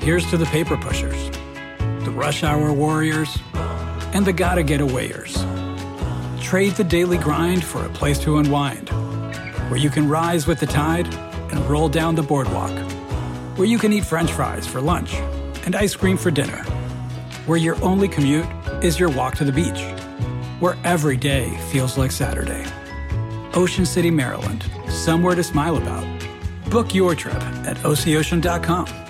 Here's to the paper pushers, the rush hour warriors, and the gotta get awayers. Trade the daily grind for a place to unwind, where you can rise with the tide and roll down the boardwalk, where you can eat french fries for lunch and ice cream for dinner, where your only commute is your walk to the beach, where every day feels like Saturday. Ocean City, Maryland, somewhere to smile about. Book your trip at OCOcean.com.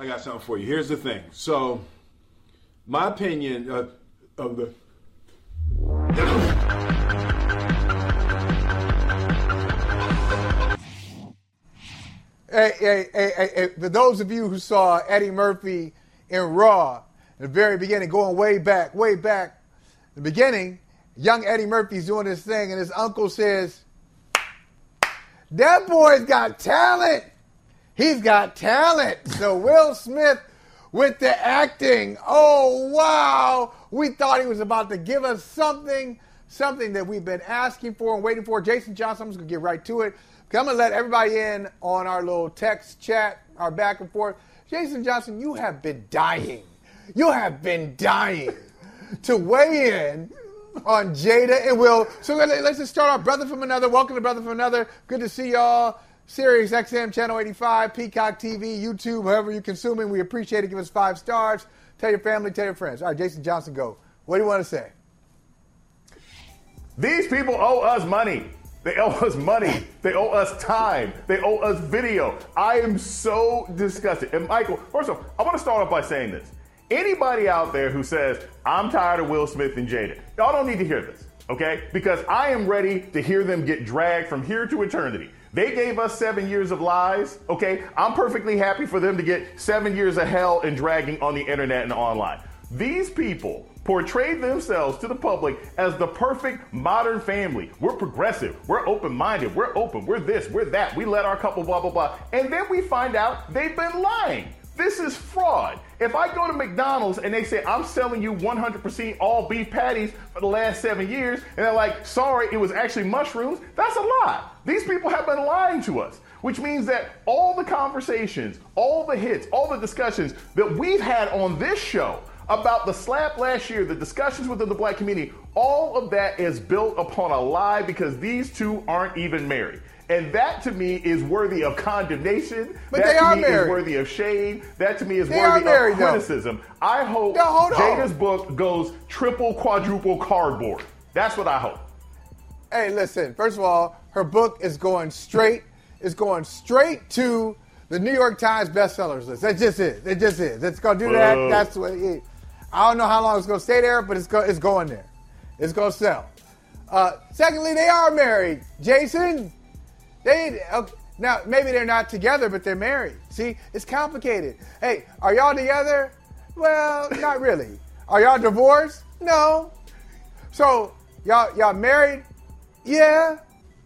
I got something for you. Here's the thing. So, my opinion uh, of the. Hey, hey, hey, hey, hey, for those of you who saw Eddie Murphy in Raw, in the very beginning, going way back, way back, the beginning, young Eddie Murphy's doing this thing, and his uncle says, That boy's got talent. He's got talent. So Will Smith with the acting. Oh, wow. We thought he was about to give us something, something that we've been asking for and waiting for. Jason Johnson, I'm just going to get right to it. Going to let everybody in on our little text chat, our back and forth. Jason Johnson, you have been dying. You have been dying to weigh in on Jada and Will. So let's just start off. Brother from another. Welcome to Brother from another. Good to see y'all. Sirius XM Channel 85, Peacock TV, YouTube, however you're consuming. We appreciate it. Give us five stars. Tell your family, tell your friends. All right, Jason Johnson, go. What do you want to say? These people owe us money. They owe us money. They owe us time. They owe us video. I am so disgusted. And Michael, first of all, I want to start off by saying this. Anybody out there who says, I'm tired of Will Smith and Jada, y'all don't need to hear this, okay? Because I am ready to hear them get dragged from here to eternity. They gave us seven years of lies, okay? I'm perfectly happy for them to get seven years of hell and dragging on the internet and online. These people portrayed themselves to the public as the perfect modern family. We're progressive, we're open minded, we're open, we're this, we're that, we let our couple blah, blah, blah. And then we find out they've been lying. This is fraud. If I go to McDonald's and they say, I'm selling you 100% all beef patties for the last seven years, and they're like, sorry, it was actually mushrooms, that's a lie. These people have been lying to us, which means that all the conversations, all the hits, all the discussions that we've had on this show about the slap last year, the discussions within the black community, all of that is built upon a lie because these two aren't even married. And that to me is worthy of condemnation. But that they to are me married. is worthy of shame. That to me is They worthy married, of though. criticism. I hope No. Jada's book goes triple, quadruple cardboard. That's what I hope. Hey, listen, first of all, her book is going straight, is going straight to the New York Times bestsellers list. That's just it. It just is. It's gonna do that. That's what it is. I don't know how long it's gonna stay there, but it's go, it's going there. It's gonna sell. Uh, secondly, they are married. Jason, they okay, now maybe they're not together, but they're married. See, it's complicated. Hey, are y'all together? Well, not really. Are y'all divorced? No. So y'all y'all married? Yeah.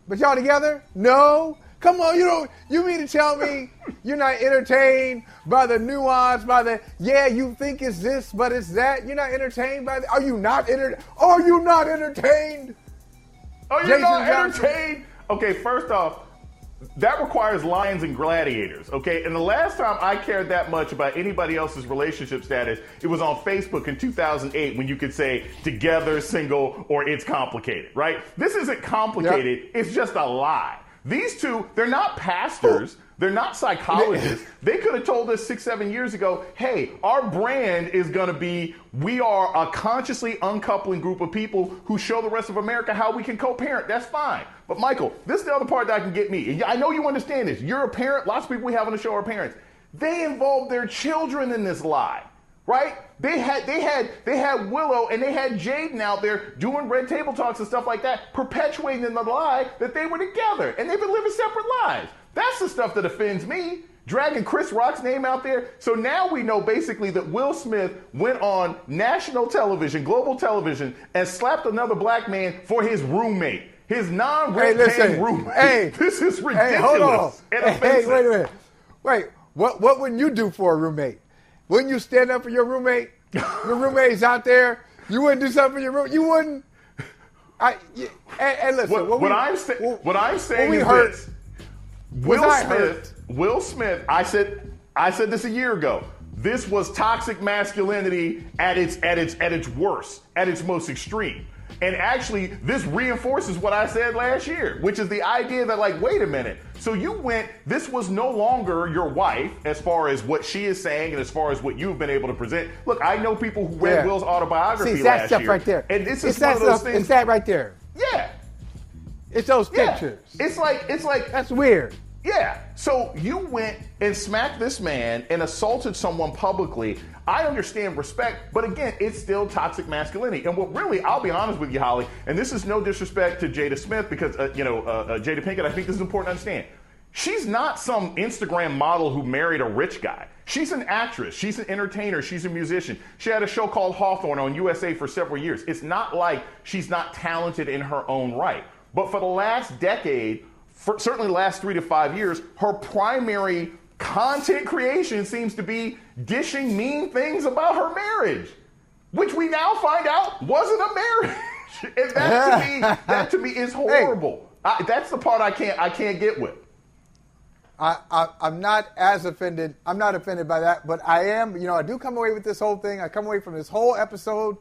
But y'all together? No. Come on, you don't you mean to tell me you're not entertained by the nuance, by the yeah, you think it's this, but it's that. You're not entertained by the are you not enter are you not entertained? Oh, you're Jason not Johnson. Okay, first off, that requires lions and gladiators, okay? And the last time I cared that much about anybody else's relationship status, it was on Facebook in 2008 when you could say together, single, or it's complicated, right? This isn't complicated, it's just a lie. These two, they're not pastors. They're not psychologists. They could have told us six, seven years ago, hey, our brand is going to be we are a consciously uncoupling group of people who show the rest of America how we can co parent. That's fine. But, Michael, this is the other part that I can get me. And I know you understand this. You're a parent. Lots of people we have on the show are parents. They involve their children in this lie. Right? They had they had they had Willow and they had Jaden out there doing red table talks and stuff like that, perpetuating the lie that they were together and they've been living separate lives. That's the stuff that offends me. Dragging Chris Rock's name out there. So now we know basically that Will Smith went on national television, global television, and slapped another black man for his roommate. His non-rent Hey, listen. roommate. Hey, this is ridiculous. Hey, hold on. and Hey, hey, wait a minute. Wait, what what wouldn't you do for a roommate? Wouldn't you stand up for your roommate? Your roommate's out there. You wouldn't do something for your room. You wouldn't. I and, and listen. What, what what we- I'm sa- what- what I'm saying is heard- this. Will Smith, heard- Will Smith, I said I said this a year ago. This was toxic masculinity at its at its at its worst, at its most extreme. And actually, this reinforces what I said last year, which is the idea that, like, wait a minute. So you went, this was no longer your wife as far as what she is saying and as far as what you've been able to present. Look, I know people who read Yeah. Will's autobiography See, it's that last stuff year. right there. And this is it's one that of those stuff. things. It's that right there. yeah. It's those Yeah. pictures. It's like, it's like, That's weird. Yeah. So you went and smacked this man and assaulted someone publicly. I understand respect, but again, it's still toxic masculinity. And what really, I'll be honest with you, Holley, and this is no disrespect to Jada Smith because, uh, you know, uh, uh, Jada Pinkett, I think this is important to understand. She's not some Instagram model who married a rich guy. She's an actress. She's an entertainer. She's a musician. She had a show called Hawthorne on USA for several years. It's not like she's not talented in her own right. But for the last decade, for certainly the last three to five years, her primary content creation seems to be dishing mean things about her marriage, which we now find out wasn't a marriage. and that to me, that to me is horrible. I, that's the part I can't I can't get with. I, I, I'm not as offended. I'm not offended by that, but I am. You know, I do come away with this whole thing. I come away from this whole episode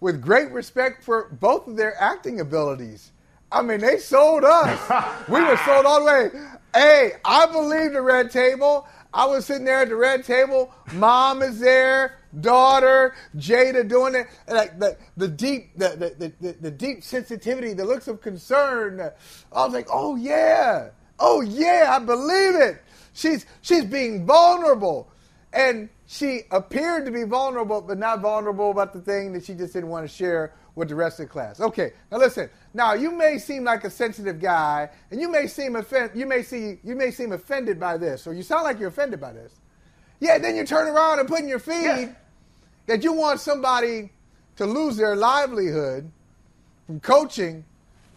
with great respect for both of their acting abilities. I mean, they sold us. we were sold all the way. Hey, I believe the red table. I was sitting there at the red table. Mom is there, daughter, Jada doing it. Like the, the deep, the, the, the, the deep sensitivity, the looks of concern. I was like, oh yeah, oh yeah, I believe it. She's she's being vulnerable, and she appeared to be vulnerable, but not vulnerable about the thing that she just didn't want to share with the rest of the class. Okay, now listen. Now you may seem like a sensitive guy, and you may seem offend, you may see you may seem offended by this, or you sound like you're offended by this. Yeah, then you turn around and put in your feed Yeah. that you want somebody to lose their livelihood from coaching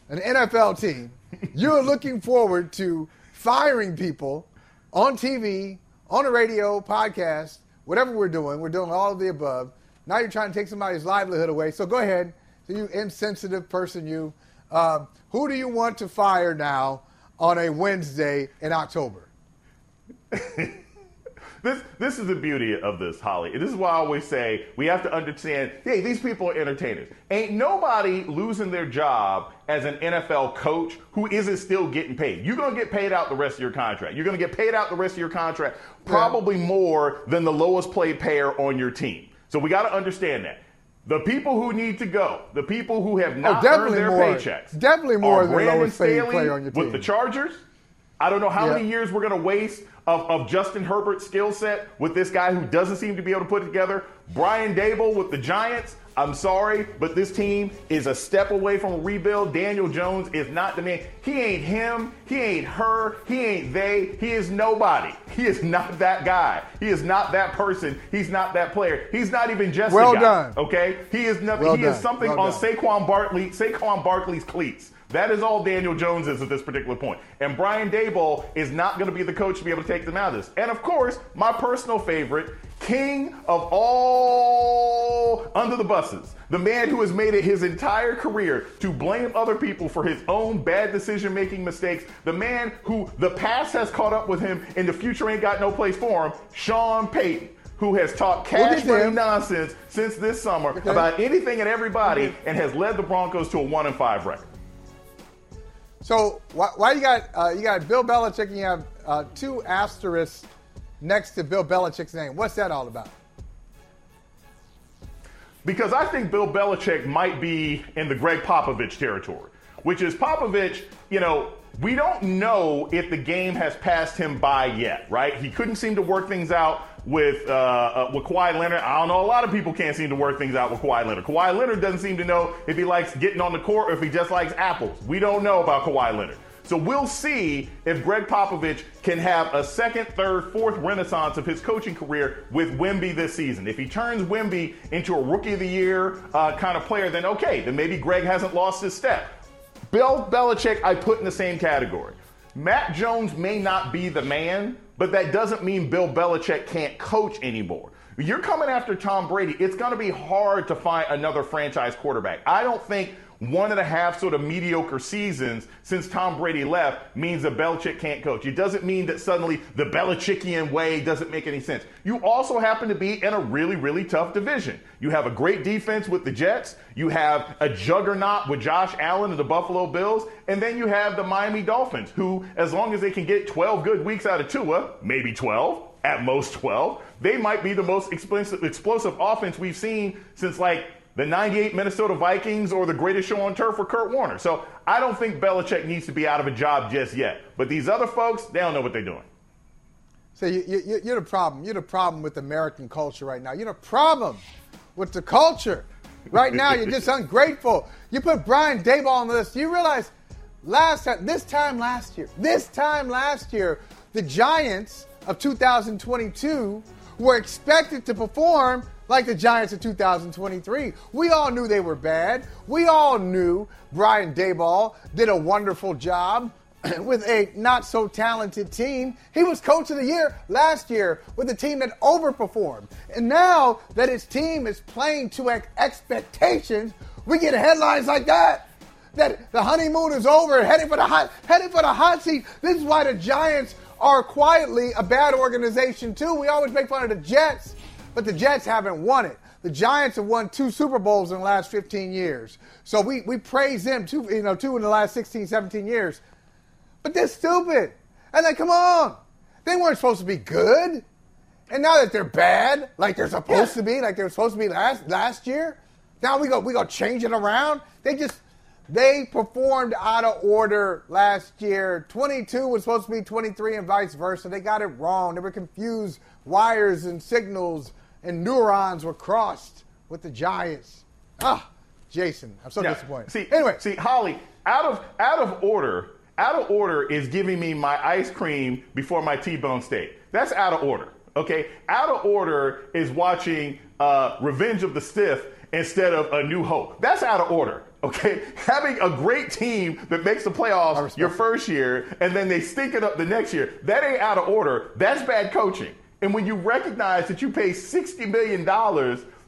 an NFL team. You're looking forward to firing people on TV, on the radio, podcast, whatever we're doing. We're doing all of the above. Now you're trying to take somebody's livelihood away. So go ahead, you insensitive person, you. Um, who do you want to fire now on a Wednesday in October? This this is the beauty of this, Holley. This is why I always say we have to understand, hey, these people are entertainers. Ain't nobody losing their job as an NFL coach who isn't still getting paid. You're gonna get paid out the rest of your contract. You're gonna get paid out the rest of your contract, probably more than the lowest paid player on your team. So we gotta understand that. The people who need to go, the people who have oh, not earned Oh, definitely their more. paychecks, Definitely more than Brandon lowest paid Staley player on your with the Chargers. I don't know how Yeah. many years we're going to waste of, of Justin Herbert's skill set with this guy who doesn't seem to be able to put it together. Brian Daboll with the Giants. I'm sorry, but this team is a step away from a rebuild. Daniel Jones is not the man. He ain't him. He ain't her. He ain't they. He is nobody. He is not that guy. He is not that person. He's not that player. He's not even just Well a guy. done. Okay? He is nothing. Well he is something Well on done. Saquon Barkley, Saquon Barkley's cleats. That is all Daniel Jones is at this particular point. And Brian Daboll is not going to be the coach to be able to take them out of this. And of course, my personal favorite, king of all under the buses, the man who has made it his entire career to blame other people for his own bad decision making mistakes, the man who the past has caught up with him and the future ain't got no place for him, Sean Payton. Who has talked We'll cash money him. nonsense since this summer Okay. about anything and everybody and has led the Broncos to a one and five record. So why, why you got uh, you got Bill Belichick and you have uh, two asterisks next to Bill Belichick's name? What's that all about? Because I think Bill Belichick might be in the Gregg Popovich territory, which is Popovich, you know, we don't know if the game has passed him by yet, right? He couldn't seem to work things out with uh, uh, with Kawhi Leonard. I don't know. A lot of people can't seem to work things out with Kawhi Leonard. Kawhi Leonard doesn't seem to know if he likes getting on the court or if he just likes apples. We don't know about Kawhi Leonard. So we'll see if Gregg Popovich can have a second, third, fourth renaissance of his coaching career with Wemby this season. If he turns Wemby into a rookie of the year uh, kind of player, then okay, then maybe Gregg hasn't lost his step. Bill Belichick, I put in the same category. Mac Jones may not be the man, but that doesn't mean Bill Belichick can't coach anymore. You're coming after Tom Brady. It's going to be hard to find another franchise quarterback. I don't think one and a half sort of mediocre seasons since Tom Brady left means that Belichick can't coach. It doesn't mean that suddenly the Belichickian way doesn't make any sense. You also happen to be in a really, really tough division. You have a great defense with the Jets. You have a juggernaut with Josh Allen and the Buffalo Bills. And then you have the Miami Dolphins, who, as long as they can get 12 good weeks out of Tua, maybe 12, at most 12, they might be the most explosive, offense we've seen since like the 98 Minnesota Vikings or the greatest show on turf for Kurt Warner. So I don't think Belichick needs to be out of a job just yet. But these other folks, they don't know what they're doing. So you, you, you're the problem. You're the problem with American culture right now. You're the problem with the culture. Right now, you're just ungrateful. You put Brian Daboll on the list. You realize last time, this time last year, this time last year, the Giants of 2022 were expected to perform like the Giants of 2023. We all knew they were bad. We all knew Brian Daboll did a wonderful job with a not so talented team. He was coach of the year last year with a team that overperformed. And now that his team is playing to expectations, we get headlines like that. That the honeymoon is over, heading for the hot, heading for the hot seat. This is why the Giants are quietly a bad organization too. We always make fun of the Jets but the Jets haven't won it. The Giants have won two Super Bowls in the last 15 years. So we, we praise them, two, you know, two in the last 16, 17 years. But they're stupid. And like, come on. They weren't supposed to be good. And now that they're bad, like they're supposed yeah. to be, like they were supposed to be last last year, now we go we go change it around. They just they performed out of order last year. 22 was supposed to be 23 and vice versa. They got it wrong. They were confused wires and signals and neurons were crossed with the Giants. Ah, Jason, I'm so yeah. disappointed. See, anyway, see, Holley, out of out of order, out of order is giving me my ice cream before my T-bone steak. That's out of order. Okay, out of order is watching uh, Revenge of the Sith instead of A New Hope. That's out of order. Okay, having a great team that makes the playoffs your first year and then they stink it up the next year, that ain't out of order. That's bad coaching. And when you recognize that you pay $60 million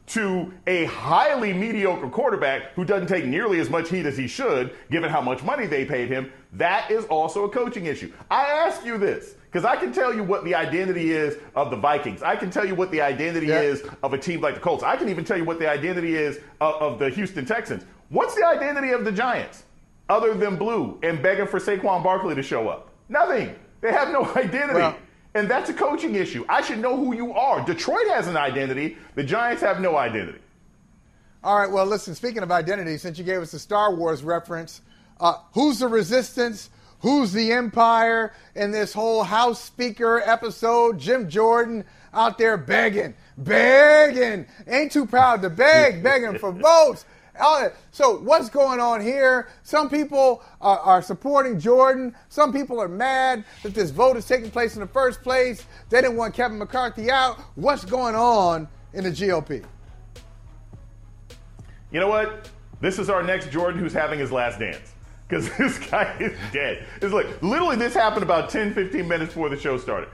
to a highly mediocre quarterback who doesn't take nearly as much heat as he should, given how much money they paid him, that is also a coaching issue. I ask you this because I can tell you what the identity is of the Vikings. I can tell you what the identity yeah. is of a team like the Colts. I can even tell you what the identity is of, of the Houston Texans. What's the identity of the Giants other than blue and begging for Saquon Barkley to show up? Nothing. They have no identity. Well, and that's a coaching issue. I should know who you are. Detroit has an identity. The Giants have no identity. All right. Well, listen, speaking of identity, since you gave us the Star Wars reference, uh, who's the resistance? Who's the empire in this whole House Speaker episode? Jim Jordan out there begging, begging, ain't too proud to beg, begging for votes. So what's going on here? Some people are, are, supporting Jordan. Some people are mad that this vote is taking place in the first place. They didn't want Kevin McCarthy out. What's going on in the GOP? You know what? This is our next Jordan who's having his last dance. Because this guy is dead. It's like, literally, this happened about 10, 15 minutes before the show started.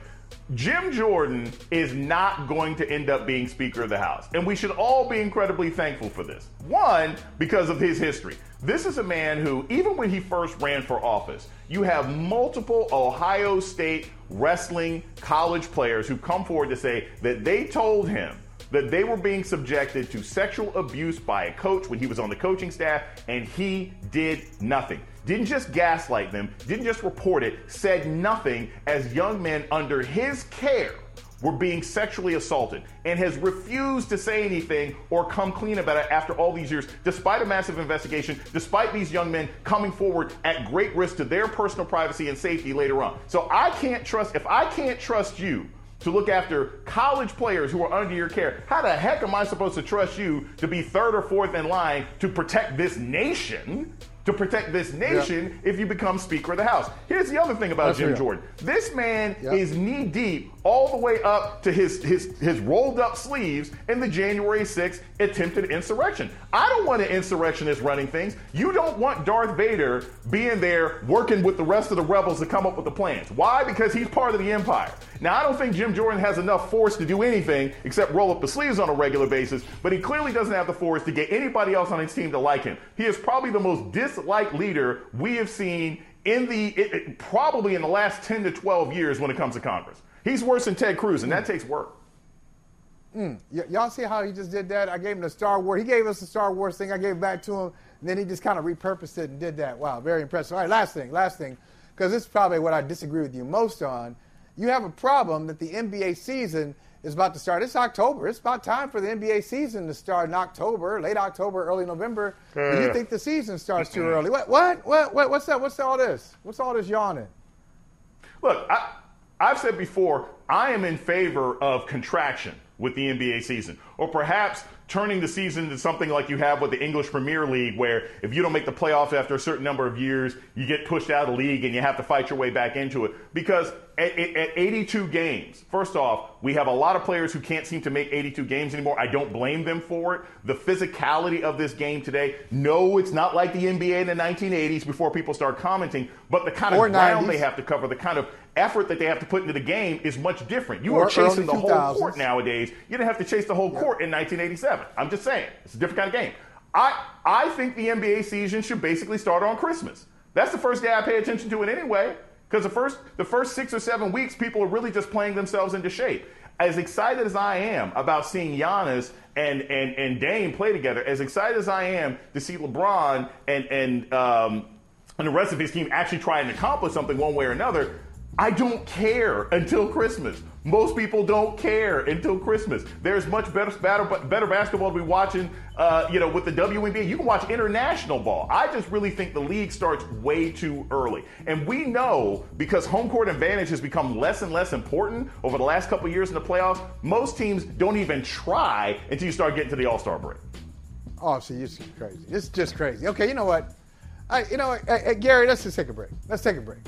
Jim Jordan is not going to end up being Speaker of the House. And we should all be incredibly thankful for this. One, because of his history. This is a man who, even when he first ran for office, you have multiple Ohio State wrestling college players who come forward to say that they told him that they were being subjected to sexual abuse by a coach when he was on the coaching staff, and he did nothing didn't just gaslight them, didn't just report it, said nothing as young men under his care were being sexually assaulted and has refused to say anything or come clean about it after all these years, despite a massive investigation, despite these young men coming forward at great risk to their personal privacy and safety later on. So I can't trust, if I can't trust you to look after college players who are under your care, how the heck am I supposed to trust you to be third or fourth in line to protect this nation? To protect this nation if you become Speaker of the House. Here's the other thing about That's Jim real. Jordan. This man Yep. is knee deep all the way up to his, his, his rolled up sleeves in the January 6th attempted insurrection. I don't want an insurrectionist running things. You don't want Darth Vader being there working with the rest of the rebels to come up with the plans. Why? Because he's part of the empire. Now, I don't think Jim Jordan has enough force to do anything except roll up the sleeves on a regular basis, but he clearly doesn't have the force to get anybody else on his team to like him. He is probably the most disliked leader we have seen in the it, it- probably in the last 10 to 12 years when it comes to Congress. He's worse than Ted Cruz, and that takes work. Hmm. Y- y'all see how he just did that? I gave him the Star Wars. He gave us the Star Wars thing. I gave it back to him, and then he just kind of repurposed it and did that. Wow, very impressive. All right, last thing, last thing, because this is probably what I disagree with you most on. You have a problem that the NBA season is about to start. It's October. It's about time for the NBA season to start in October, late October, early November. Do you Uh. think the season starts too early? What? What? What? what what's that? What's all this? What's all this yawning? Look, I, I've said before, I am in favor of contraction with the NBA season, or perhaps turning the season into something like you have with the English Premier League, where if you don't make the playoffs after a certain number of years, you get pushed out of the league and you have to fight your way back into it. Because at, at, at 82 games, first off, we have a lot of players who can't seem to make 82 games anymore. I don't blame them for it. The physicality of this game today, no, it's not like the NBA in the 1980s before people start commenting, but the kind of Or ground 90s. they have to cover, the kind of effort that they have to put into the game is much different. You Or are chasing the whole court nowadays. You didn't have to chase the whole court in 1987. I'm just saying, it's a different kind of game. I I think the NBA season should basically start on Christmas. That's the first day I pay attention to it anyway, because the first the first six or seven weeks, people are really just playing themselves into shape. As excited as I am about seeing Giannis and, and, and Dame play together, as excited as I am to see LeBron and and um, and the rest of his team actually try and accomplish something one way or another, I don't care until Christmas. Most people don't care until Christmas. There's much better, better, basketball to be watching, uh, you know, with the WNBA. You can watch international ball. I just really think the league starts way too early. And we know because home court advantage has become less and less important over the last couple years in the playoffs, most teams don't even try until you start getting to the All Star break. Oh, see, is crazy. Is just crazy. Okay, you know what? I, you know, what? Hey, hey, Gary, let's just take a break. Let's take a break.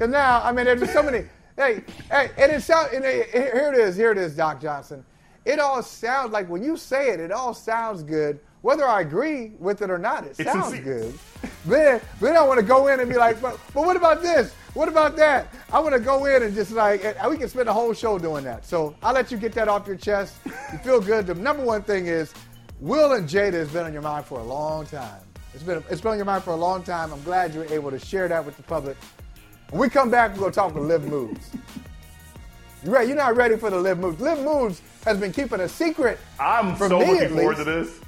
Because now, I mean, there's just so many. hey, hey, and it sounds. Here it is. Here it is, Doc Johnson. It all sounds like when you say it, it all sounds good. Whether I agree with it or not, it It's sounds good. But then I want to go in and be like, but, but what about this? What about that? I want to go in and just like, and we can spend a whole show doing that. So I'll let you get that off your chest. You feel good. The number one thing is, Will and Jada has been on your mind for a long time. It's been, it's been on your mind for a long time. I'm glad you were able to share that with the public. When we come back, we're going to talk with Liv Moods. You ready? You're not ready for the Liv Moods. Liv Moods has been keeping a secret I'm from so me, looking at forward to this.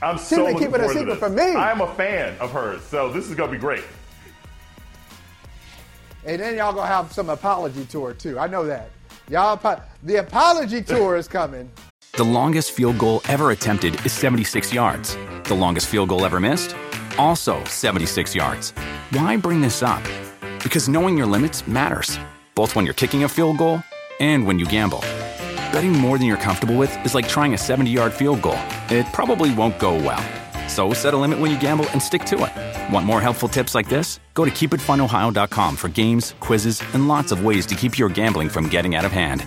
I'm She's so been looking keeping a forward to secret this. from me. I'm a fan of hers, so this is gonna be great. And then y'all gonna have some apology tour too. I know that. Y'all, the apology tour is coming. The longest field goal ever attempted is 76 yards. The longest field goal ever missed? Also 76 yards. Why bring this up? Because knowing your limits matters, both when you're kicking a field goal and when you gamble. Betting more than you're comfortable with is like trying a 70 yard field goal. It probably won't go well. So set a limit when you gamble and stick to it. Want more helpful tips like this? Go to keepitfunohio.com for games, quizzes, and lots of ways to keep your gambling from getting out of hand.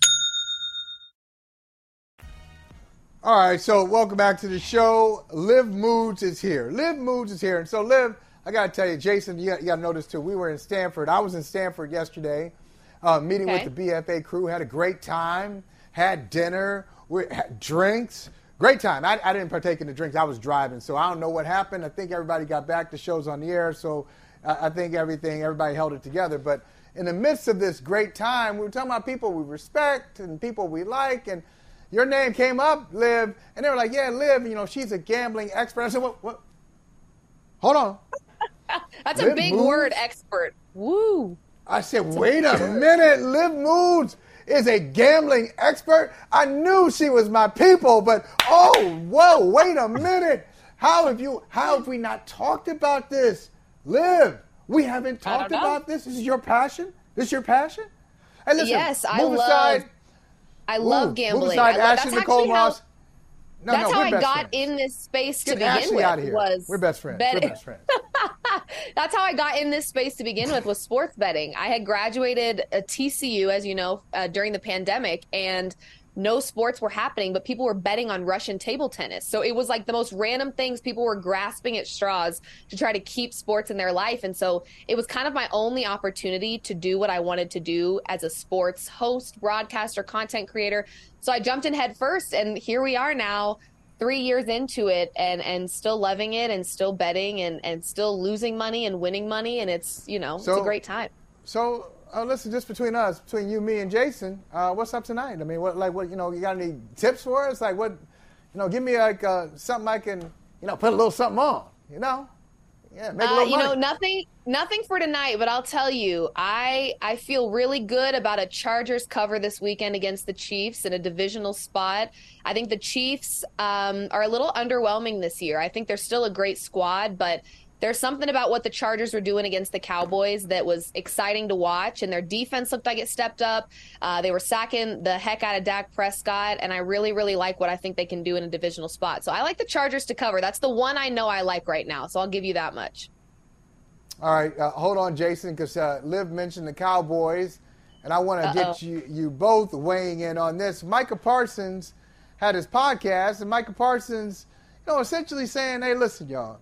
All right, so welcome back to the show. Liv Moods is here. Liv Moods is here. And so, Liv, I got to tell you, Jason, you got, you got to know this too. We were in Stamford. I was in Stamford yesterday, uh, meeting Okay. with the BFA crew. Had a great time. Had dinner. We had drinks. Great time. I, I didn't partake in the drinks. I was driving, so I don't know what happened. I think everybody got back. The show's on the air, so I, I think everything, everybody held it together. But in the midst of this great time, we were talking about people we respect and people we like, and your name came up, Liv, and they were like, "Yeah, Liv, you know, she's a gambling expert." I said, "What? What? Hold on." That's Liv a big word, expert. Woo. I said, "Wait a minute, Liv Moods." is a gambling expert. I knew she was my people, but oh, whoa, wait a minute. How have you, how have we not talked about this? Liv, we haven't talked about this. This is your passion? This is your passion? Hey, listen, yes, I love, aside, I love gambling. Move I love, Ashley Nicole Moss. No, That's no, how I got friends. in this space Get to begin Ashley with. Out of here. Was we're best friends. Betting. We're best friends. That's how I got in this space to begin with was sports betting. I had graduated a TCU, as you know, uh, during the pandemic, and no sports were happening, but people were betting on Russian table tennis. So it was like the most random things. People were grasping at straws to try to keep sports in their life. And so it was kind of my only opportunity to do what I wanted to do as a sports host, broadcaster, content creator. So I jumped in head first, and here we are now. Three years into it and and still loving it and still betting and and still losing money and winning money and it's you know so, it's a great time. So uh, listen, just between us, between you, me, and Jason, uh, what's up tonight? I mean, what, like, what, you know, you got any tips for us? Like, what, you know, give me like uh, something I can, you know, put a little something on, you know? Yeah, make a little uh, You money. know, nothing, nothing for tonight, but I'll tell you, I, I feel really good about a Chargers cover this weekend against the Chiefs in a divisional spot. I think the Chiefs um, are a little underwhelming this year. I think they're still a great squad, but there's something about what the Chargers were doing against the Cowboys that was exciting to watch, and their defense looked like it stepped up. Uh, they were sacking the heck out of Dak Prescott, and I really, really like what I think they can do in a divisional spot. So I like the Chargers to cover. That's the one I know I like right now. So I'll give you that much. All right, uh, hold on, Jason, because uh, Liv mentioned the Cowboys, and I want to get you you both weighing in on this. Micah Parsons had his podcast, and Micah Parsons, you know, essentially saying, "Hey, listen, y'all."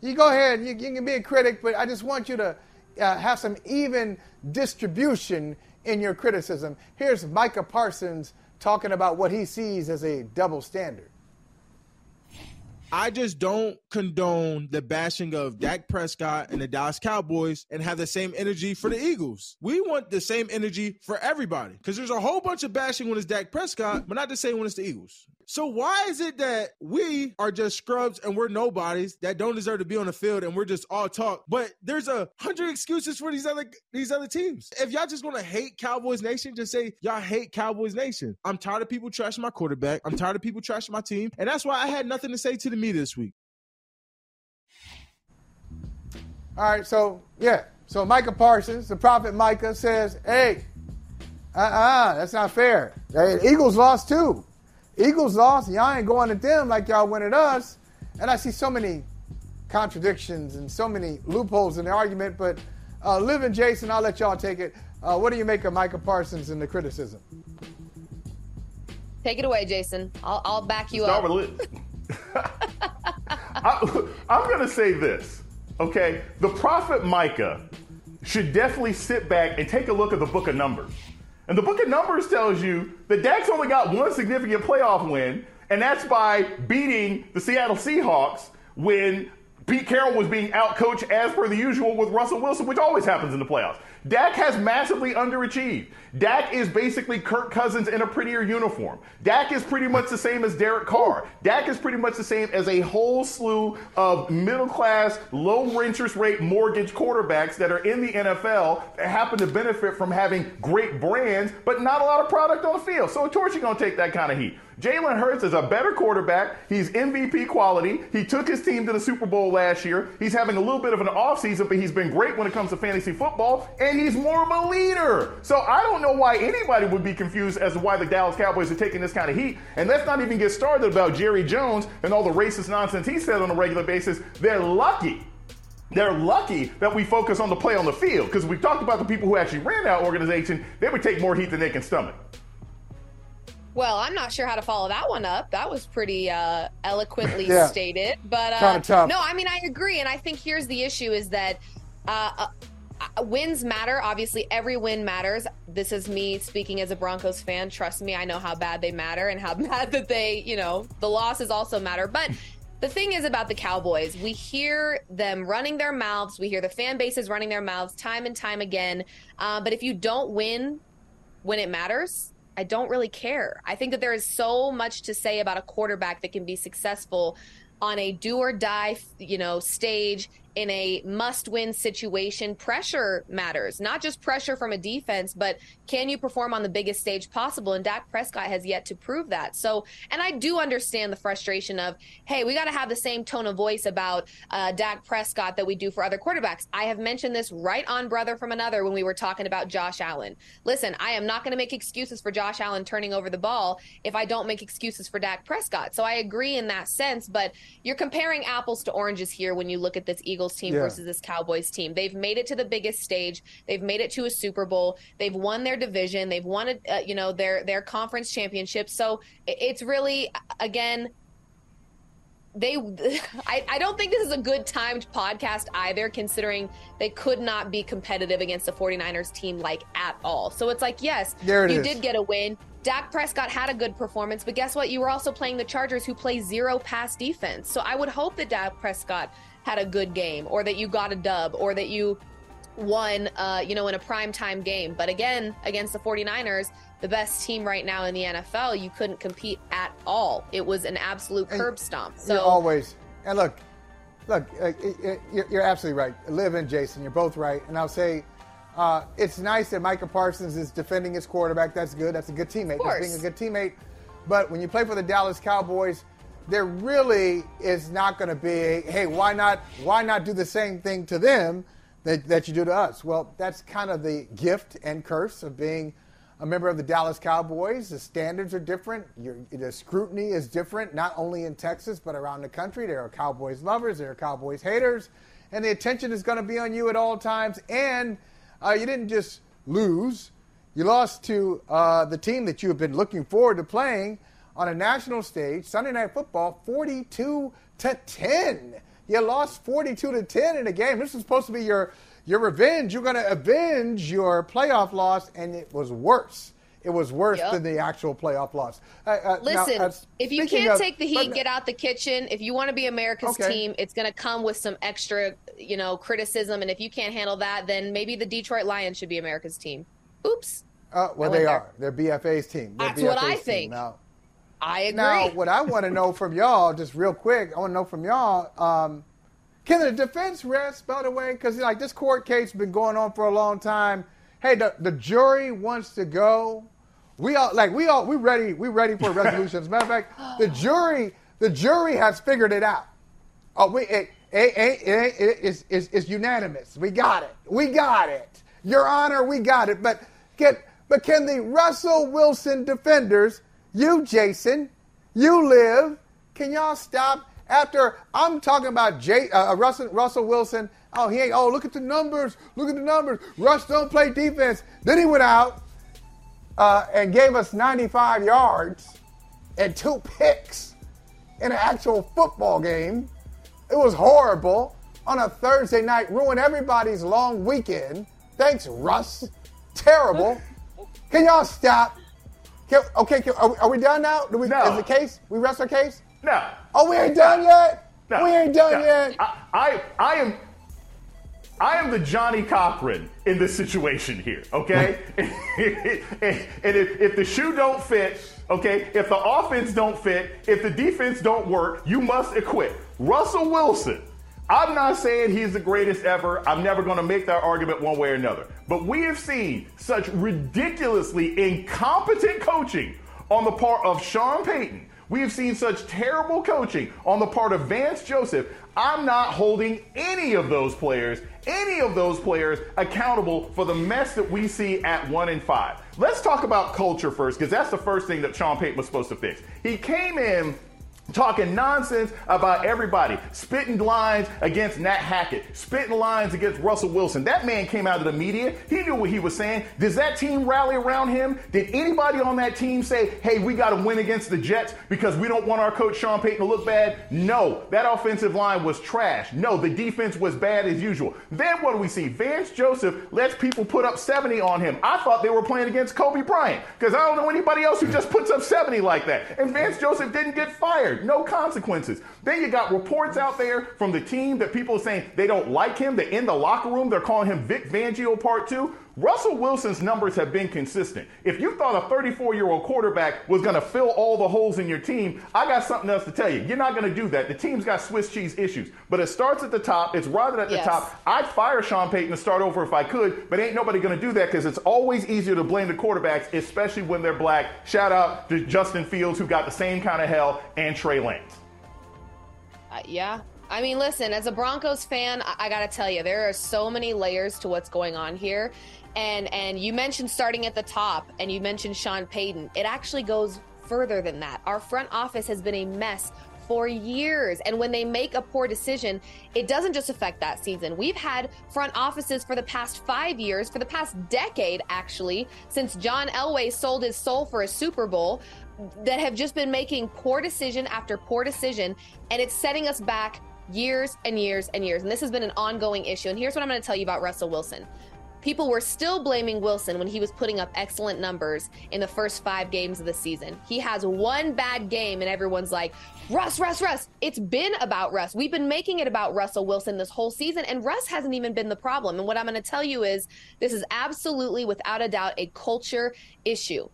You go ahead, you, you can be a critic, but I just want you to uh, have some even distribution in your criticism. Here's Micah Parsons talking about what he sees as a double standard. I just don't condone the bashing of Dak Prescott and the Dallas Cowboys and have the same energy for the Eagles. We want the same energy for everybody because there's a whole bunch of bashing when it's Dak Prescott, but not the same when it's the Eagles. So why is it that we are just scrubs and we're nobodies that don't deserve to be on the field and we're just all talk? But there's a hundred excuses for these other these other teams. If y'all just gonna hate Cowboys Nation, just say y'all hate Cowboys Nation. I'm tired of people trashing my quarterback. I'm tired of people trashing my team, and that's why I had nothing to say to the media this week. All right, so yeah, so Micah Parsons, the prophet Micah says, "Hey, uh-uh, that's not fair. Hey, Eagles lost too." Eagles lost, y'all ain't going at them like y'all went at us. And I see so many contradictions and so many loopholes in the argument. But uh, Liv and Jason, I'll let y'all take it. Uh, what do you make of Micah Parsons and the criticism? Take it away, Jason. I'll, I'll back you Start up. With Liv. I, I'm going to say this, okay? The prophet Micah should definitely sit back and take a look at the book of Numbers. And the book of Numbers tells you that Dak's only got one significant playoff win, and that's by beating the Seattle Seahawks when Pete Carroll was being outcoached as per the usual with Russell Wilson, which always happens in the playoffs. Dak has massively underachieved. Dak is basically Kirk Cousins in a prettier uniform. Dak is pretty much the same as Derek Carr. Dak is pretty much the same as a whole slew of middle class, low interest rate mortgage quarterbacks that are in the NFL that happen to benefit from having great brands, but not a lot of product on the field. So, of course, you're going to take that kind of heat. Jalen Hurts is a better quarterback. He's MVP quality. He took his team to the Super Bowl last year. He's having a little bit of an offseason, but he's been great when it comes to fantasy football, and he's more of a leader. So I don't know why anybody would be confused as to why the Dallas Cowboys are taking this kind of heat. And let's not even get started about Jerry Jones and all the racist nonsense he said on a regular basis. They're lucky they're lucky that we focus on the play on the field because we've talked about the people who actually ran that organization. They would take more heat than they can stomach. Well, I'm not sure how to follow that one up. That was pretty uh, eloquently yeah. stated, but uh, no, I mean I agree, and I think here's the issue: is that uh, uh, uh, wins matter. Obviously, every win matters. This is me speaking as a Broncos fan. Trust me, I know how bad they matter and how bad that they, you know, the losses also matter. But the thing is about the Cowboys, we hear them running their mouths. We hear the fan bases running their mouths time and time again. Uh, but if you don't win when it matters, I don't really care. I think that there is so much to say about a quarterback that can be successful on a do or die, you know, stage in a must win situation, pressure matters. Not just pressure from a defense, but can you perform on the biggest stage possible? And Dak Prescott has yet to prove that. So, and I do understand the frustration of, hey, we got to have the same tone of voice about uh, Dak Prescott that we do for other quarterbacks. I have mentioned this right on Brother from Another when we were talking about Josh Allen. Listen, I am not going to make excuses for Josh Allen turning over the ball if I don't make excuses for Dak Prescott. So I agree in that sense, but you're comparing apples to oranges here when you look at this Eagles team yeah. versus this Cowboys team. They've made it to the biggest stage. They've made it to a Super Bowl. They've won their division. They've won, uh, you know, their their conference championship. So it's really again they I, I don't think this is a good timed podcast either considering they could not be competitive against the 49ers team like at all so it's like yes you is. did get a win Dak Prescott had a good performance, but guess what? You were also playing the Chargers, who play zero pass defense. So I would hope that Dak Prescott had a good game, or that you got a dub, or that you won, uh, you know, in a prime time game. But again, against the 49ers, the best team right now in the NFL, you couldn't compete at all. It was an absolute curb stomp. So always, and look, look, uh, you're absolutely right. Liv and Jason, you're both right. And I'll say uh, it's nice that Micah Parsons is defending his quarterback. That's good. That's a good teammate. That's being a good teammate. But when you play for the Dallas Cowboys, there really is not going to be, hey, why not? Why not do the same thing to them that, that you do to us? Well, that's kind of the gift and curse of being a member of the Dallas Cowboys. The standards are different. Your, the scrutiny is different, not only in Texas but around the country. There are Cowboys lovers. There are Cowboys haters, and the attention is going to be on you at all times. And uh, you didn't just lose, you lost to uh, the team that you have been looking forward to playing on a national stage, Sunday Night Football, 42 to 10. You lost 42 to 10 in a game. This was supposed to be your your revenge. You're going to avenge your playoff loss, and it was worse. It was worse yep. than the actual playoff loss. Uh, uh, Listen, now, uh, if you can't of, take the heat, but, get out the kitchen. If you want to be America's okay. team, it's going to come with some extra, you know, criticism. And if you can't handle that, then maybe the Detroit Lions should be America's team. Oops. Uh, well, they there. are. They're BFA's team. They're That's BFA's what I think. Now, I agree. Now, what I want to know from y'all, just real quick, I want to know from y'all. Um, can the defense rest, by the way? Because like this court case has been going on for a long time. Hey, the, the jury wants to go. We all like we all we ready we ready for a resolution. As a matter of fact, the jury the jury has figured it out. Oh, we it, it, it, it, it's, it's, it's unanimous. We got it. We got it. Your Honor, we got it. But get but can the Russell Wilson defenders, you Jason, you live, can y'all stop after I'm talking about Jay, uh, Russell, Russell Wilson? Oh, he ain't. Oh, look at the numbers. Look at the numbers. Russ don't play defense. Then he went out uh, and gave us 95 yards and two picks in an actual football game. It was horrible on a Thursday night, ruined everybody's long weekend. Thanks, Russ. Terrible. Can y'all stop? Can, okay, can, are, we, are, we done now? Do we, no. Is the case? We rest our case? No. Oh, we ain't done yet? No. We ain't done no. yet. I, I, I am I am the Johnnie Cochran in this situation here, okay? and if, if the shoe don't fit, okay, if the offense don't fit, if the defense don't work, you must equip. Russell Wilson, I'm not saying he's the greatest ever. I'm never going to make that argument one way or another. But we have seen such ridiculously incompetent coaching on the part of Sean Payton. We have seen such terrible coaching on the part of Vance Joseph. I'm not holding any of those players any of those players accountable for the mess that we see at one and five. Let's talk about culture first, because that's the first thing that Sean Payton was supposed to fix. He came in talking nonsense about everybody, spitting lines against Nat Hackett, spitting lines against Russell Wilson. That man came out of the media. He knew what he was saying. Does that team rally around him? Did anybody on that team say, hey, we got to win against the Jets because we don't want our coach Sean Payton to look bad? No, that offensive line was trash. No, the defense was bad as usual. Then what do we see? Vance Joseph lets people put up 70 on him. I thought they were playing against Kobe Bryant because I don't know anybody else who just puts up 70 like that. And Vance Joseph didn't get fired no consequences. Then you got reports out there from the team that people are saying they don't like him. They're in the locker room they're calling him Vic Fangio Part Two. Russell Wilson's numbers have been consistent. If you thought a 34 year old quarterback was going to fill all the holes in your team, I got something else to tell you. You're not going to do that. The team's got Swiss cheese issues. But it starts at the top, it's rotted at yes. the top. I'd fire Sean Payton and start over if I could, but ain't nobody going to do that because it's always easier to blame the quarterbacks, especially when they're black. Shout out to Justin Fields, who got the same kind of hell, and Trey Lance. Uh, yeah, I mean, listen, as a Broncos fan, I, I got to tell you, there are so many layers to what's going on here. And and you mentioned starting at the top and you mentioned Sean Payton. It actually goes further than that. Our front office has been a mess for years. And when they make a poor decision, it doesn't just affect that season. We've had front offices for the past five years, for the past decade, actually, since John Elway sold his soul for a Super Bowl, that have just been making poor decision after poor decision. And it's setting us back years and years and years. And this has been an ongoing issue. And here's what I'm going to tell you about Russell Wilson. People were still blaming Wilson when he was putting up excellent numbers in the first five games of the season. He has one bad game, and everyone's like, Russ, Russ, Russ. It's been about Russ. We've been making it about Russell Wilson this whole season, and Russ hasn't even been the problem. And what I'm going to tell you is this is absolutely, without a doubt, a culture issue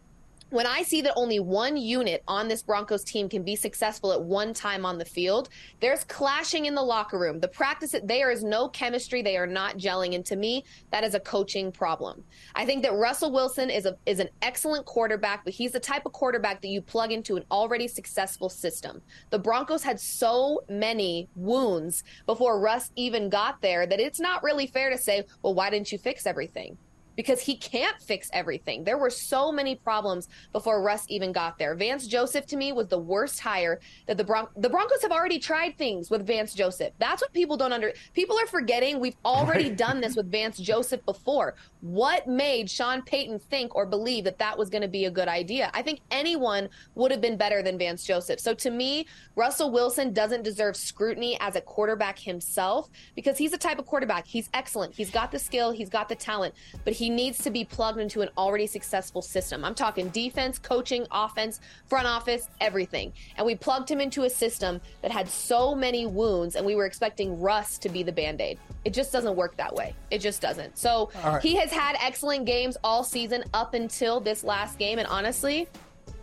when I see that only one unit on this Broncos team can be successful at one time on the field, there's clashing in the locker room. The practice, there is no chemistry. They are not gelling. And to me, that is a coaching problem. I think that Russell Wilson is a is an excellent quarterback, but he's the type of quarterback that you plug into an already successful system. The Broncos had so many wounds before Russ even got there that it's not really fair to say, well, why didn't you fix everything? Because he can't fix everything. There were so many problems before Russ even got there. Vance Joseph to me was the worst hire that the Bron- the Broncos have already tried things with Vance Joseph. That's what people don't under people are forgetting. We've already right. done this with Vance Joseph before. What made Sean Payton think or believe that that was going to be a good idea? I think anyone would have been better than Vance Joseph. So to me, Russell Wilson doesn't deserve scrutiny as a quarterback himself because he's the type of quarterback. He's excellent. He's got the skill, he's got the talent, but he he needs to be plugged into an already successful system. I'm talking defense, coaching, offense, front office, everything. And we plugged him into a system that had so many wounds, and we were expecting Russ to be the band aid. It just doesn't work that way. It just doesn't. So right. he has had excellent games all season up until this last game. And honestly,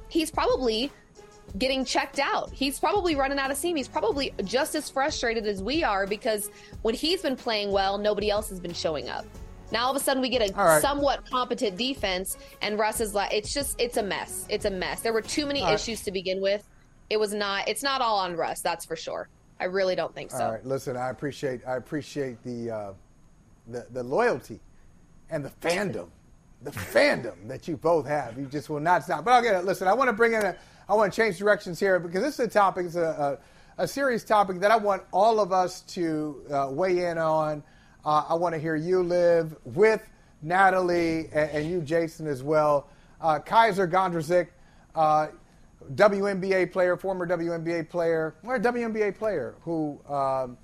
he's probably getting checked out. He's probably running out of steam. He's probably just as frustrated as we are because when he's been playing well, nobody else has been showing up. Now all of a sudden we get a right. somewhat competent defense, and Russ is like, it's just, it's a mess. It's a mess. There were too many all issues right. to begin with. It was not. It's not all on Russ. That's for sure. I really don't think so. All right, listen. I appreciate. I appreciate the uh, the the loyalty and the fandom, the fandom that you both have. You just will not stop. But I'll get it. listen. I want to bring in a. I want to change directions here because this is a topic. It's a, a, a serious topic that I want all of us to uh, weigh in on. Uh, I want to hear you Liv with Natalie and, and you, Jason, as well. Uh, Kysre Gondrezick, uh, WNBA player, former WNBA player, or WNBA player who um,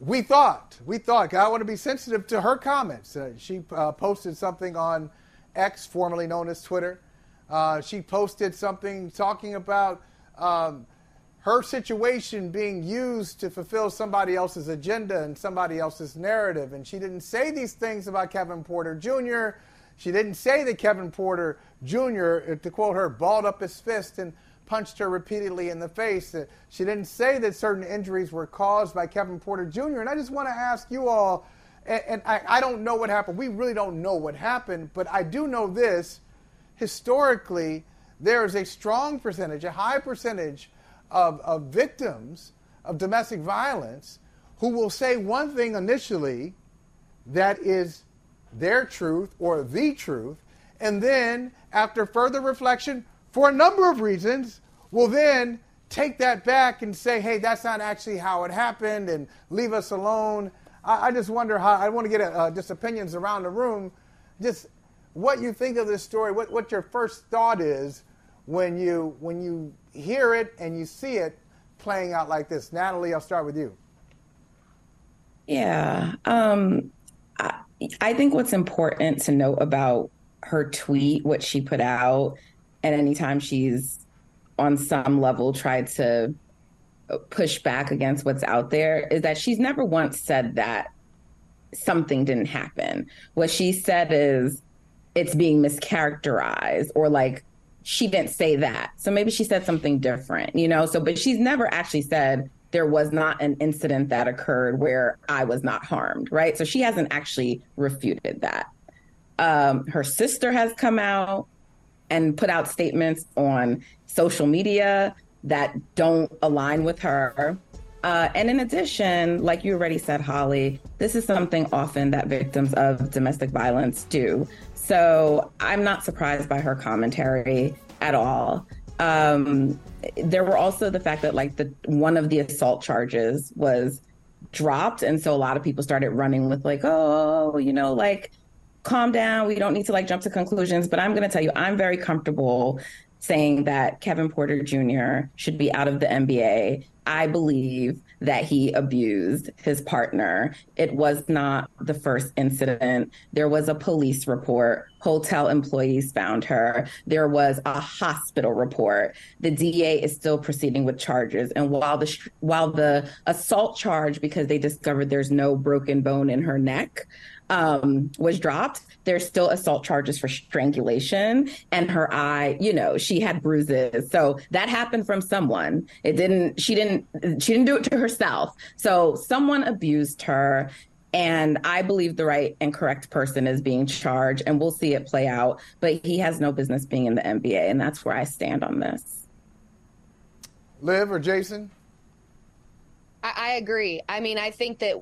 we thought, we thought, I want to be sensitive to her comments. Uh, she uh, posted something on X, formerly known as Twitter. Uh, she posted something talking about um, her situation being used to fulfill somebody else's agenda and somebody else's narrative. And she didn't say these things about Kevin Porter Jr. She didn't say that Kevin Porter Jr., uh, to quote her, balled up his fist and punched her repeatedly in the face. Uh, she didn't say that certain injuries were caused by Kevin Porter Jr. And I just want to ask you all, and, I don't know what happened. We really don't know what happened, but I do know this. Historically, there is a strong percentage, a high percentage of, of victims of domestic violence who will say one thing initially that is their truth or the truth, and then after further reflection, for a number of reasons, will then take that back and say, hey, that's not actually how it happened and leave us alone. I, I just wonder how, I want to get a, uh, just opinions around the room, just what you think of this story, what, what your first thought is when you, when you hear it and you see it playing out like this. Natalie, I'll start with you. Yeah. Um, I, I think what's important to note about her tweet, what she put out, and anytime she's on some level tried to push back against what's out there, is that she's never once said that something didn't happen. What she said is it's being mischaracterized or like she didn't say that. So maybe she said something different, you know? So, but she's never actually said there was not an incident that occurred where I was not harmed, right? So she hasn't actually refuted that. Um, her sister has come out and put out statements on social media that don't align with her. Uh, and in addition, like you already said, Holley, this is something often that victims of domestic violence do. So I'm not surprised by her commentary at all. Um, there were also the fact that like the one of the assault charges was dropped, and so a lot of people started running with like, oh, you know, like calm down. We don't need to like jump to conclusions. But I'm going to tell you, I'm very comfortable saying that Kevin Porter Jr. should be out of the NBA. I believe that he abused his partner. It was not the first incident. There was a police report. Hotel employees found her. There was a hospital report. The DA is still proceeding with charges. And while the while the assault charge, because they discovered there's no broken bone in her neck, um, was dropped, there's still assault charges for strangulation and her eye, you know, she had bruises. So that happened from someone. It didn't, she didn't, she didn't do it to herself. So someone abused her. And I believe the right and correct person is being charged, and we'll see it play out. But he has no business being in the NBA, and that's where I stand on this. Liv or Jason? I, I agree. I mean, I think that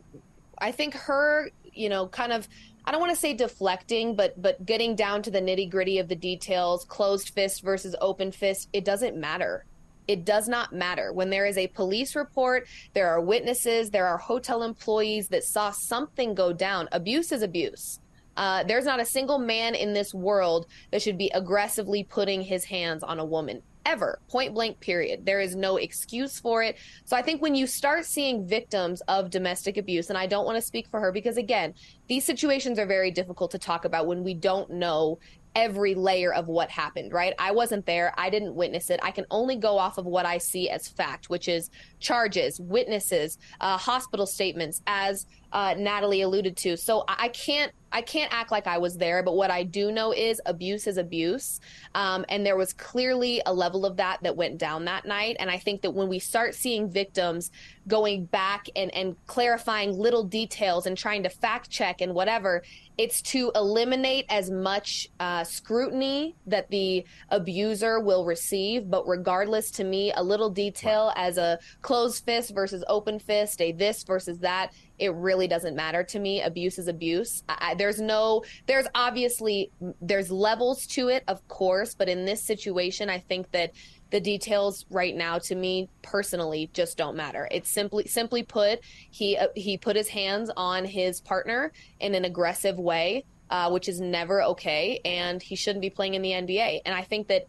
I think her you know, kind of I don't want to say deflecting, but but getting down to the nitty gritty of the details, closed fist versus open fist, it doesn't matter. It does not matter. When there is a police report, there are witnesses, there are hotel employees that saw something go down. Abuse is abuse. Uh, there's not a single man in this world that should be aggressively putting his hands on a woman ever point blank period there is no excuse for it so i think when you start seeing victims of domestic abuse and i don't want to speak for her because again these situations are very difficult to talk about when we don't know every layer of what happened, right? I wasn't there. I didn't witness it. I can only go off of what I see as fact, which is charges, witnesses, uh, hospital statements, as uh, Natalie alluded to. So I can't I can't act like I was there, but what I do know is abuse is abuse, um, and there was clearly a level of that that went down that night. And I think that when we start seeing victims going back and and clarifying little details and trying to fact check and whatever, it's to eliminate as much uh, scrutiny that the abuser will receive. But regardless, to me, a little detail as a closed fist versus open fist, a this versus that it really doesn't matter to me. Abuse is abuse. I, there's no, there's obviously, there's levels to it, of course, but in this situation, I think that the details right now to me personally just don't matter. It's simply simply put, he uh, he put his hands on his partner in an aggressive way, uh, which is never okay, and he shouldn't be playing in the NBA. And I think that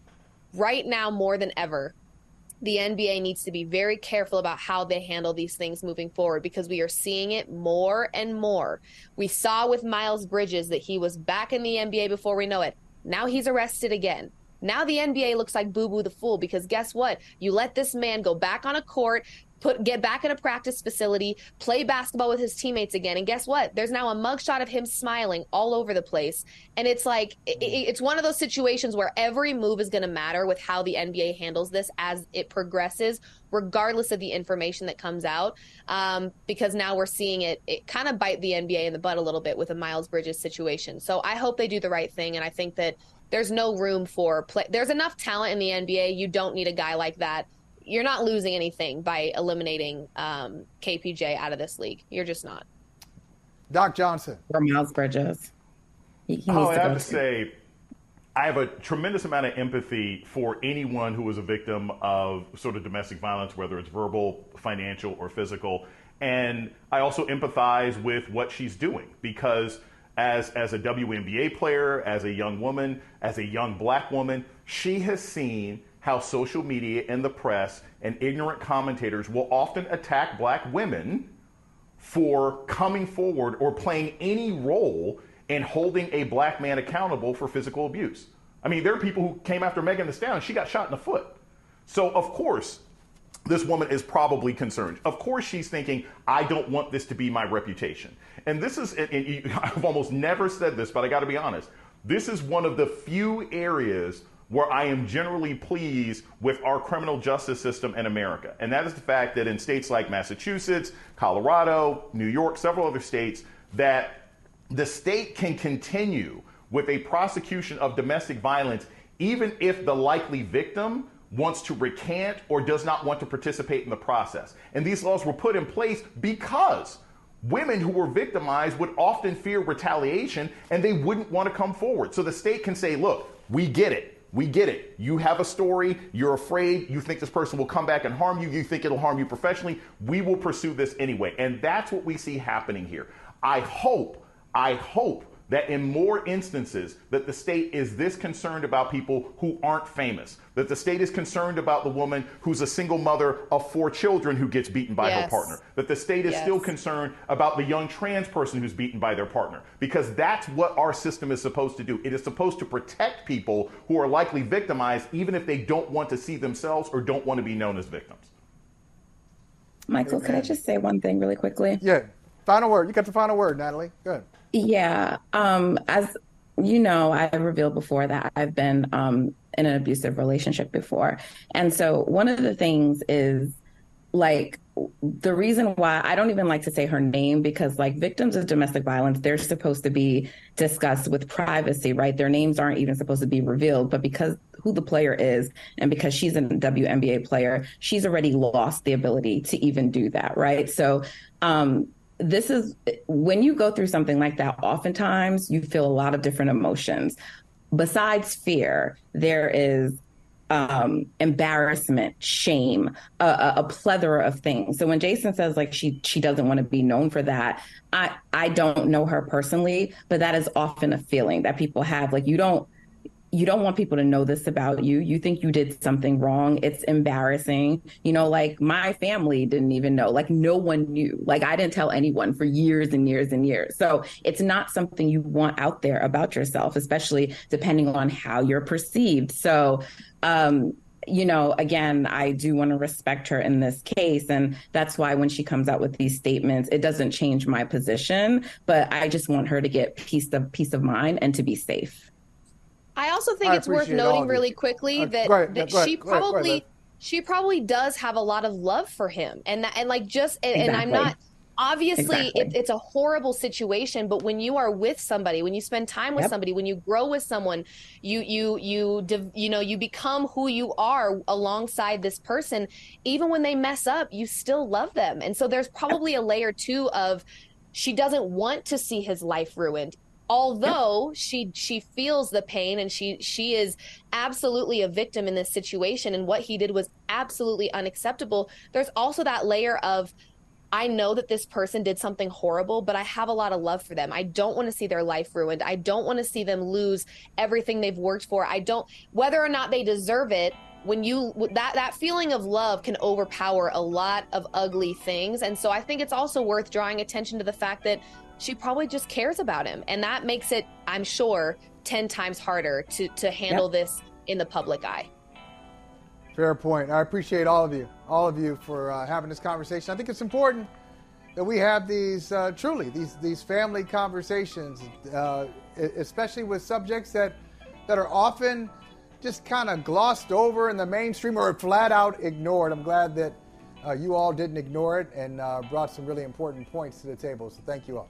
right now more than ever, the NBA needs to be very careful about how they handle these things moving forward because we are seeing it more and more. We saw with Miles Bridges that he was back in the NBA before we know it. Now he's arrested again. Now the NBA looks like Boo Boo the Fool because guess what? You let this man go back on a court, put get back in a practice facility, play basketball with his teammates again. And guess what? There's now a mugshot of him smiling all over the place. And it's like it, it's one of those situations where every move is going to matter with how the NBA handles this as it progresses, regardless of the information that comes out. Um, because now we're seeing it it kind of bite the NBA in the butt a little bit with a Miles Bridges situation. So I hope they do the right thing, and I think that there's no room for play. There's enough talent in the NBA. You don't need a guy like that you're not losing anything by eliminating um, KPJ out of this league. You're just not. Doc Johnson. Or Miles Bridges. He, he oh, I have to say, I have a tremendous amount of empathy for anyone who is a victim of sort of domestic violence, whether it's verbal, financial, or physical. And I also empathize with what she's doing because as, as a WNBA player, as a young woman, as a young black woman, she has seen how social media and the press and ignorant commentators will often attack black women for coming forward or playing any role in holding a black man accountable for physical abuse. I mean, there are people who came after Megan Thee Stallion, she got shot in the foot. So, of course, this woman is probably concerned. Of course, she's thinking, I don't want this to be my reputation. And this is, and I've almost never said this, but I got to be honest. This is one of the few areas where I am generally pleased with our criminal justice system in America. And that is the fact that in states like Massachusetts, Colorado, New York, several other states, that the state can continue with a prosecution of domestic violence even if the likely victim wants to recant or does not want to participate in the process. And these laws were put in place because women who were victimized would often fear retaliation and they wouldn't want to come forward. So the state can say, look, we get it. We get it. You have a story, you're afraid, you think this person will come back and harm you, you think it'll harm you professionally. We will pursue this anyway. And that's what we see happening here. I hope, I hope that in more instances that the state is this concerned about people who aren't famous that the state is concerned about the woman who's a single mother of four children who gets beaten by yes. her partner that the state is yes. still concerned about the young trans person who's beaten by their partner because that's what our system is supposed to do. It is supposed to protect people who are likely victimized even if they don't want to see themselves or don't want to be known as victims. Michael can i just say one thing really quickly? Yeah final word. You got the final word natalie. Good yeah. Um, as you know, I revealed before that I've been um, in an abusive relationship before. And so one of the things is like the reason why I don't even like to say her name because like victims of domestic violence, they're supposed to be discussed with privacy, right? Their names aren't even supposed to be revealed, but because who the player is and because she's a WNBA player, she's already lost the ability to even do that, right? So um this is when you go through something like that, oftentimes you feel a lot of different emotions. Besides fear, there is um, embarrassment, shame, a, a, plethora of things. So when Jason says like she she doesn't want to be known for that, I I don't know her personally, but that is often a feeling that people have. Like you don't you don't want people to know this about you. You think you did something wrong. It's embarrassing. You know, like my family didn't even know. Like no one knew. Like I didn't tell anyone for years and years and years. So it's not something you want out there about yourself, especially depending on how you're perceived. So, um, you know, again, I do want to respect her in this case. And that's why when she comes out with these statements, it doesn't change my position, but I just want her to get peace of peace of mind and to be safe. I also think I it's worth noting really quickly uh, that, ahead, that she probably ahead, she probably does have a lot of love for him, and that, and like just and, exactly. and I'm not obviously exactly. it, it's a horrible situation but when you are with somebody when you spend time with yep. somebody when you grow with someone you you you you know you become who you are alongside this person even when they mess up you still love them and so there's probably a layer too of she doesn't want to see his life ruined although she she feels the pain and she she is absolutely a victim in this situation and what he did was absolutely unacceptable there's also that layer of I know that this person did something horrible, but I have a lot of love for them. I don't want to see their life ruined. I don't want to see them lose everything they've worked for. I don't whether or not they deserve it. When you that that feeling of love can overpower a lot of ugly things. And so I think it's also worth drawing attention to the fact that she probably just cares about him. And that makes it, I'm sure, 10 times harder to, to handle yep. this in the public eye. Fair point. I appreciate all of you, all of you for uh, having this conversation. I think it's important that we have these uh, truly these these family conversations, uh, especially with subjects that that are often just kind of glossed over in the mainstream or flat out ignored. I'm glad that uh, you all didn't ignore it and uh, brought some really important points to the table. So thank you all.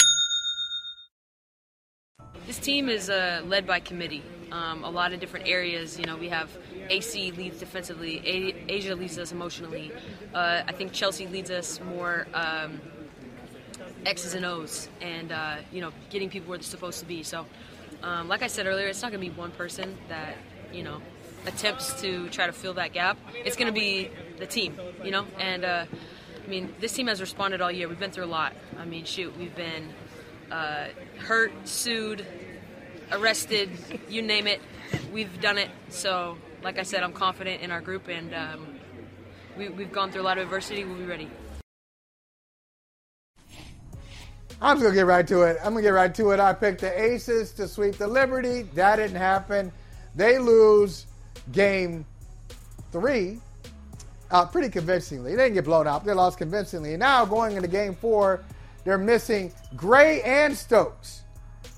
This team is uh, led by committee. Um, a lot of different areas. You know, we have AC leads defensively, a- A'ja leads us emotionally. Uh, I think Chelsea leads us more um, X's and O's, and uh, you know, getting people where they're supposed to be. So, um, like I said earlier, it's not going to be one person that you know attempts to try to fill that gap. It's going to be the team, you know, and. Uh, I mean, this team has responded all year. We've been through a lot. I mean, shoot, we've been uh, hurt, sued, arrested, you name it. We've done it. So, like I said, I'm confident in our group, and um, we, we've gone through a lot of adversity. We'll be ready. I'm just gonna get right to it. I'm gonna get right to it. I picked the Aces to sweep the Liberty. That didn't happen. They lose game three uh, pretty convincingly. They didn't get blown out. They lost convincingly. And now going into game four, they're missing Gray and Stokes.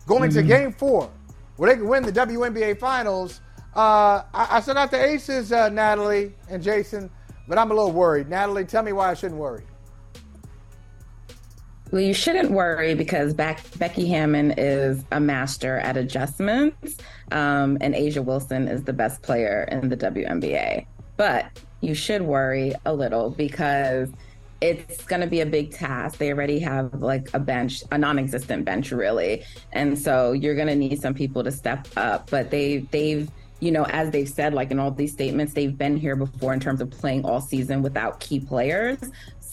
Going to game four, where they can win the WNBA Finals. Uh, I, I sent out the Aces, uh, Natalie and Jason, but I'm a little worried. Natalie, tell me why I shouldn't worry. Well, you shouldn't worry because Beck, Becky Hammon is a master at adjustments, um, and A'ja Wilson is the best player in the WNBA. But you should worry a little because it's going to be a big task. They already have like a bench, a non-existent bench, really, and so you're going to need some people to step up. But they they've you know, as they've said, like in all these statements, they've been here before in terms of playing all season without key players.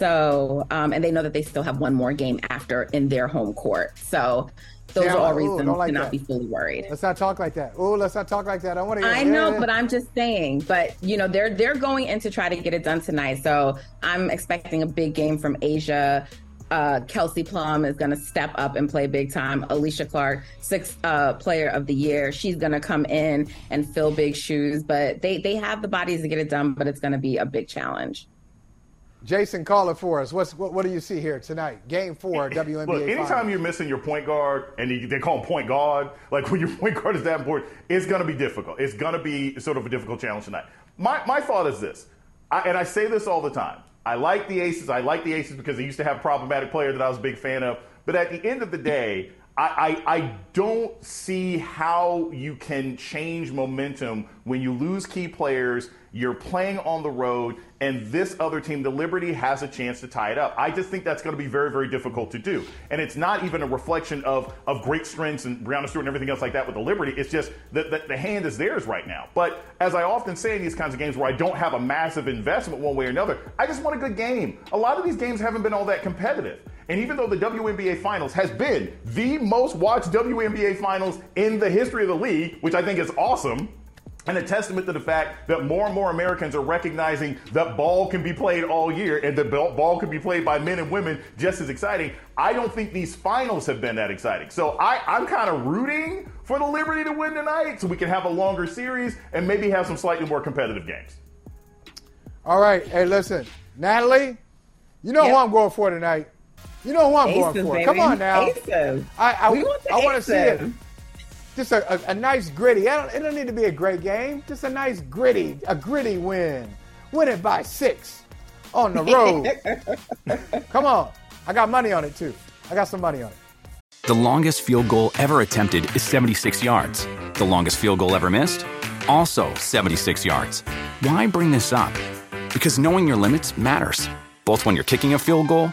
So, um, and they know that they still have one more game after in their home court. So, those Yeah, are all reasons like to not that. be fully worried. Let's not talk like that. Oh, let's not talk like that. I want to. I know, but I'm just saying. But you know, they're they're going in to try to get it done tonight. So I'm expecting a big game from A'ja. Uh, Kelsey Plum is going to step up and play big time. Alysha Clark, sixth uh, player of the year, she's going to come in and fill big shoes. But they they have the bodies to get it done. But it's going to be a big challenge. Jason, call it for us. What's what, what do you see here tonight? Game four, WNBA. Look, anytime Finals. you're missing your point guard, and you, they call him point guard, like when your point guard is that important, it's going to be difficult. It's going to be sort of a difficult challenge tonight. My, my thought is this, I, and I say this all the time. I like the Aces. I like the Aces because they used to have a problematic player that I was a big fan of. But at the end of the day, I, I, don't see how you can change momentum when you lose key players. You're playing on the road, and this other team, the Liberty, has a chance to tie it up. I just think that's going to be very, very difficult to do. And it's not even a reflection of, of great strengths and Breanna Stewart and everything else like that with the Liberty. It's just that the, the hand is theirs right now. But as I often say in these kinds of games where I don't have a massive investment one way or another, I just want a good game. A lot of these games haven't been all that competitive. And even though the WNBA Finals has been the most watched WNBA Finals in the history of the league, which I think is awesome, and a testament to the fact that more and more Americans are recognizing that ball can be played all year and that ball ball can be played by men and women just as exciting. I don't think these finals have been that exciting. So I, I'm kind of rooting for the Liberty to win tonight so we can have a longer series and maybe have some slightly more competitive games. All right. Hey, listen, Natalie, you know who I'm going for tonight. You know who I'm going for. baby. Come on now. Aces. I I, We want the I want to see it. Just a, a, a nice gritty. I don't, it don't need to be a great game. Just a nice gritty, a gritty win. Win it by six on the road. Come on. I got money on it too. I got some money on it. The longest field goal ever attempted is 76 yards. The longest field goal ever missed? Also 76 yards. Why bring this up? Because knowing your limits matters, both when you're kicking a field goal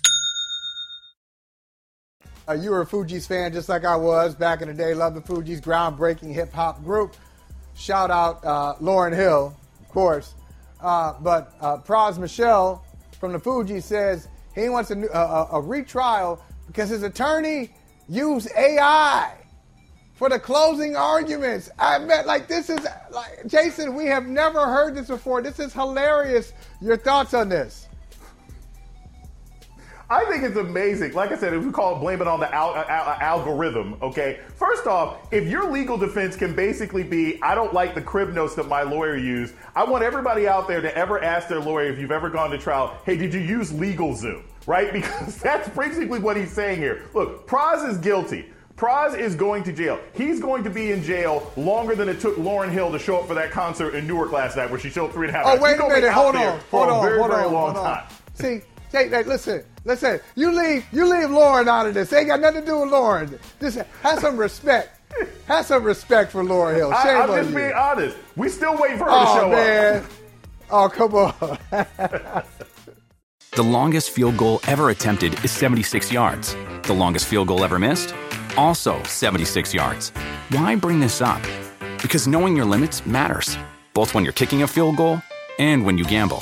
Uh, you were a Fugees fan just like I was back in the day. Love the Fugees, groundbreaking hip hop group. Shout out uh, Lauryn Hill, of course. Uh, but uh, Pras Michel from the Fugees says he wants a, new, a, a retrial because his attorney used AI for the closing arguments. I met like this is like Jason. We have never heard this before. This is hilarious. Your thoughts on this? I think it's amazing. Like I said, if we call it blame it on the al- uh, al- uh, algorithm, okay? First off, if your legal defense can basically be, I don't like the crib notes that my lawyer used, I want everybody out there to ever ask their lawyer if you've ever gone to trial, hey, did you use LegalZoom? Right? Because that's basically what he's saying here. Look, Pras is guilty. Pras is going to jail. He's going to be in jail longer than it took Lauryn Hill to show up for that concert in Newark last night, where she showed three and a half. Oh, hours. wait He's a minute. Hold on. Hold on. very, hold on. hold on. See, Jay, hey, listen, listen. You leave, you leave Lauryn out of this. Ain't got nothing to do with Lauryn. Just have some respect. Have some respect for Lauryn Hill. Shame I, I'm on just you. being honest. We still wait for her oh to show man. up. Oh come on. The longest field goal ever attempted is 76 yards. The longest field goal ever missed? Also 76 yards. Why bring this up? Because knowing your limits matters, both when you're kicking a field goal and when you gamble.